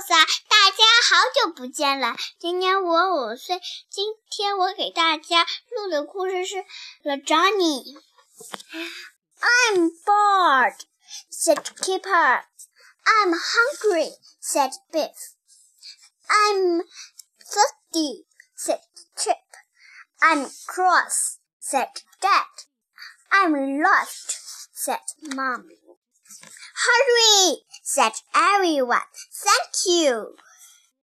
Elsa，大家好久不见了。今年我五岁，今天我给大家录的故事是《The Journey》。I'm bored," said Kipper. "I'm hungry," said Biff. "I'm thirsty," said Chip. "I'm cross," said Dad. "I'm lost," said Mom. Said everyone. Thank you.